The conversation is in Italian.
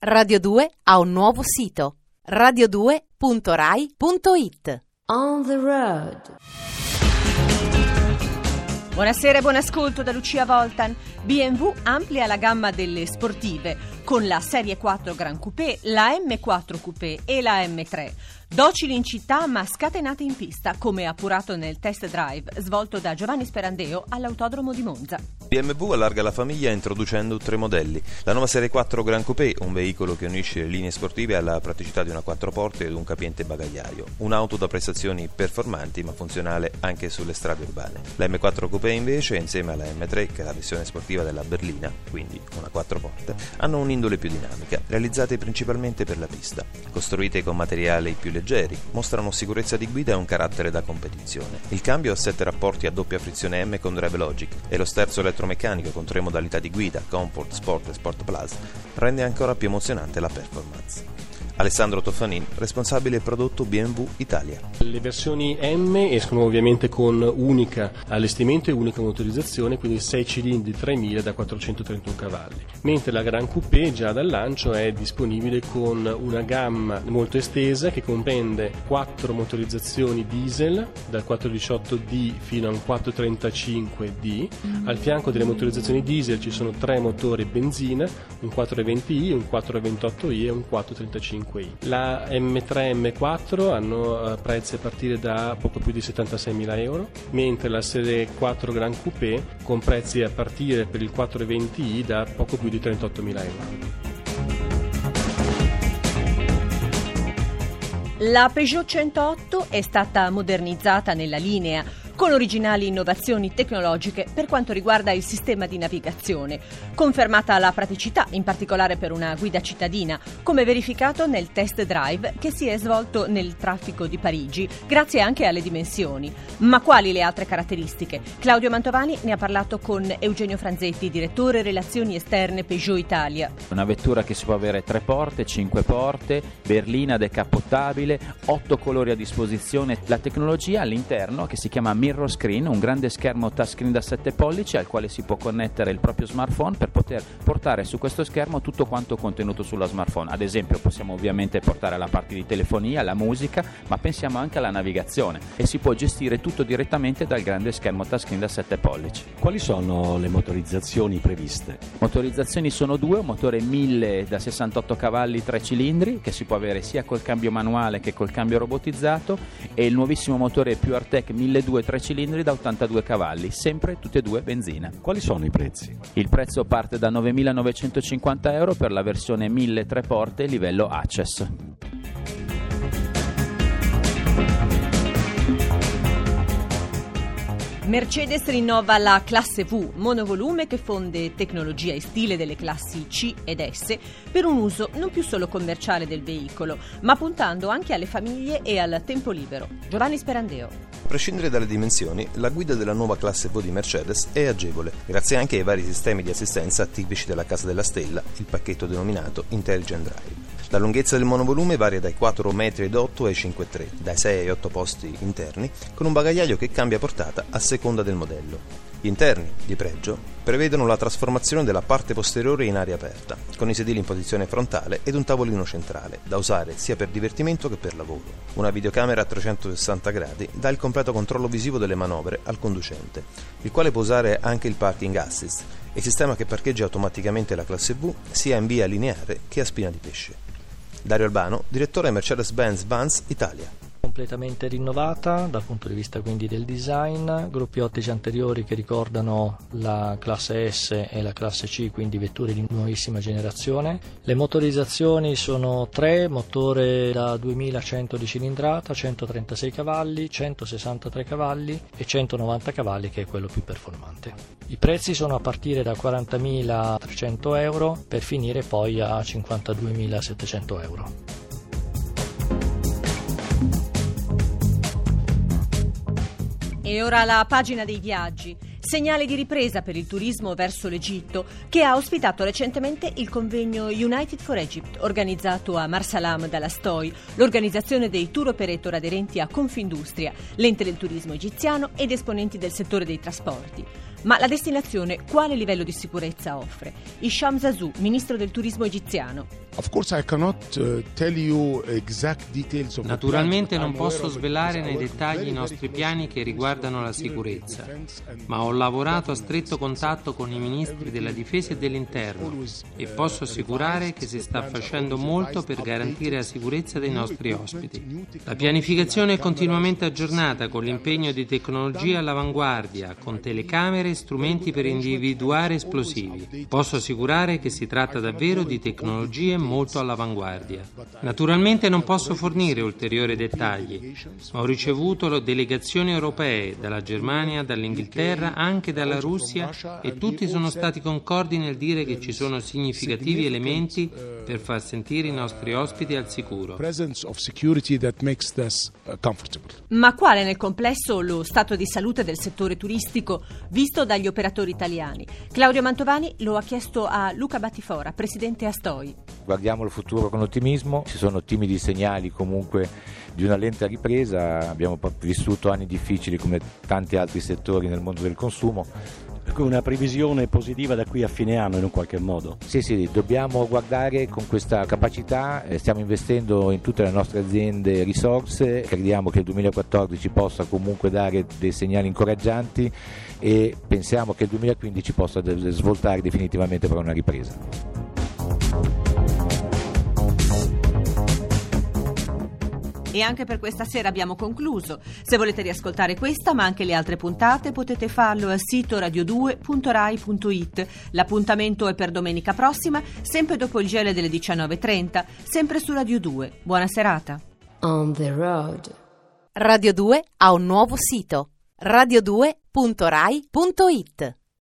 Radio 2 ha un nuovo sito radio2.rai.it On the road. Buonasera e buon ascolto da Lucia Voltan. BMW amplia la gamma delle sportive con la Serie 4 Gran Coupé, la M4 Coupé e la M3. Docili in città ma scatenate in pista, come appurato nel test drive svolto da Giovanni Sperandeo all'Autodromo di Monza. BMW allarga la famiglia introducendo tre modelli. La nuova Serie 4 Gran Coupé, un veicolo che unisce le linee sportive alla praticità di una quattro porte ed un capiente bagagliaio. Un'auto da prestazioni performanti ma funzionale anche sulle strade urbane. La M4 Coupé invece, insieme alla M3, che è la versione sportiva della berlina, quindi una quattro porte, hanno un'indole più dinamica, realizzate principalmente per la pista. Costruite con materiali più leggeri, mostrano sicurezza di guida e un carattere da competizione. Il cambio ha sette rapporti a doppia frizione M con Drive Logic e lo sterzo elettromeccanico con tre modalità di guida, Comfort, Sport e Sport Plus, rende ancora più emozionante la performance. Alessandro Toffanin, responsabile prodotto BMW Italia. Le versioni M escono ovviamente con unica allestimento e unica motorizzazione, quindi 6 cilindri 3000 da 431 cavalli, mentre la Gran Coupé già dal lancio è disponibile con una gamma molto estesa che comprende 4 motorizzazioni diesel dal 418D fino al 435D. Al fianco delle motorizzazioni diesel ci sono tre motori benzina, un 420i, un 428i e un 435 5i. La M3 e M4 hanno eh, prezzi a partire da poco più di 76.000 euro, mentre la serie 4 Gran Coupé con prezzi a partire per il 420i da poco più di 38.000 euro. La Peugeot 108 è stata modernizzata nella linea con originali innovazioni tecnologiche per quanto riguarda il sistema di navigazione, confermata la praticità, in particolare per una guida cittadina, come verificato nel test drive che si è svolto nel traffico di Parigi, grazie anche alle dimensioni. Ma quali le altre caratteristiche? Claudio Mantovani ne ha parlato con Eugenio Franzetti, direttore relazioni esterne Peugeot Italia. Una vettura che si può avere tre porte, cinque porte, berlina decappottabile, otto colori a disposizione, la tecnologia all'interno che si chiama mirror screen, un grande schermo touchscreen da 7 pollici al quale si può connettere il proprio smartphone per poter portare su questo schermo tutto quanto contenuto sulla smartphone. Ad esempio possiamo ovviamente portare la parte di telefonia, la musica, ma pensiamo anche alla navigazione e si può gestire tutto direttamente dal grande schermo touchscreen da 7 pollici. Quali sono le motorizzazioni previste? Motorizzazioni sono due, un motore 1000 da 68 cavalli 3 cilindri che si può avere sia col cambio manuale che col cambio robotizzato e il nuovissimo motore più Artec 1200 3 cilindri da 82 cavalli, sempre tutte e due benzina. Quali sono i prezzi? Il prezzo parte da 9.950 euro per la versione 1000 3 porte livello Access. Mercedes rinnova la classe V, monovolume che fonde tecnologia e stile delle classi C ed S per un uso non più solo commerciale del veicolo, ma puntando anche alle famiglie e al tempo libero. Giovanni Sperandeo. A prescindere dalle dimensioni, la guida della nuova classe V di Mercedes è agevole, grazie anche ai vari sistemi di assistenza tipici della Casa della Stella, il pacchetto denominato Intelligent Drive. La lunghezza del monovolume varia dai 4,8 m ai 5,3 dai 6 ai 8 posti interni, con un bagagliaio che cambia portata a seconda del modello. Gli interni, di pregio, prevedono la trasformazione della parte posteriore in aria aperta, con i sedili in posizione frontale ed un tavolino centrale, da usare sia per divertimento che per lavoro. Una videocamera a 360 gradi dà il completo controllo visivo delle manovre al conducente, il quale può usare anche il parking assist, il sistema che parcheggia automaticamente la classe V sia in via lineare che a spina di pesce. Dario Albano, direttore Mercedes-Benz Vans Italia completamente rinnovata dal punto di vista quindi del design, gruppi ottici anteriori che ricordano la classe S e la classe C, quindi vetture di nuovissima generazione. Le motorizzazioni sono tre, motore da 2100 di cilindrata, 136 cavalli, 163 cavalli e 190 cavalli che è quello più performante. I prezzi sono a partire da 40.300 euro per finire poi a 52.700 euro. E ora la pagina dei viaggi. Segnale di ripresa per il turismo verso l'Egitto, che ha ospitato recentemente il convegno United for Egypt, organizzato a Marsalam dalla STOI, l'organizzazione dei tour operator aderenti a Confindustria, l'ente del turismo egiziano ed esponenti del settore dei trasporti. Ma la destinazione quale livello di sicurezza offre? Isham Zazou, ministro del turismo egiziano. Naturalmente non posso svelare nei dettagli i nostri piani che riguardano la sicurezza, ma ho lavorato a stretto contatto con i ministri della difesa e dell'interno e posso assicurare che si sta facendo molto per garantire la sicurezza dei nostri ospiti. La pianificazione è continuamente aggiornata con l'impegno di tecnologie all'avanguardia, con telecamere e strumenti per individuare esplosivi. Posso assicurare che si tratta davvero di tecnologie molto all'avanguardia. Naturalmente non posso fornire ulteriori dettagli, ma ho ricevuto delegazioni europee dalla Germania, dall'Inghilterra, anche dalla Russia e tutti sono stati concordi nel dire che ci sono significativi elementi per far sentire i nostri ospiti al sicuro. Ma quale nel complesso lo stato di salute del settore turistico visto dagli operatori italiani? Claudio Mantovani lo ha chiesto a Luca Battifora, presidente Astoi. Guardiamo il futuro con ottimismo, ci sono timidi segnali comunque di una lenta ripresa, abbiamo vissuto anni difficili come tanti altri settori nel mondo del consumo. Una previsione positiva da qui a fine anno in un qualche modo. Sì, sì, dobbiamo guardare con questa capacità, eh, stiamo investendo in tutte le nostre aziende risorse, crediamo che il 2014 possa comunque dare dei segnali incoraggianti e pensiamo che il 2015 possa svoltare definitivamente per una ripresa. E anche per questa sera abbiamo concluso. Se volete riascoltare questa, ma anche le altre puntate, potete farlo al sito radio2.rai.it. L'appuntamento è per domenica prossima, sempre dopo il gele delle 19.30, sempre su Radio 2. Buona serata. On the road. Radio 2 ha un nuovo sito radio2.rai.it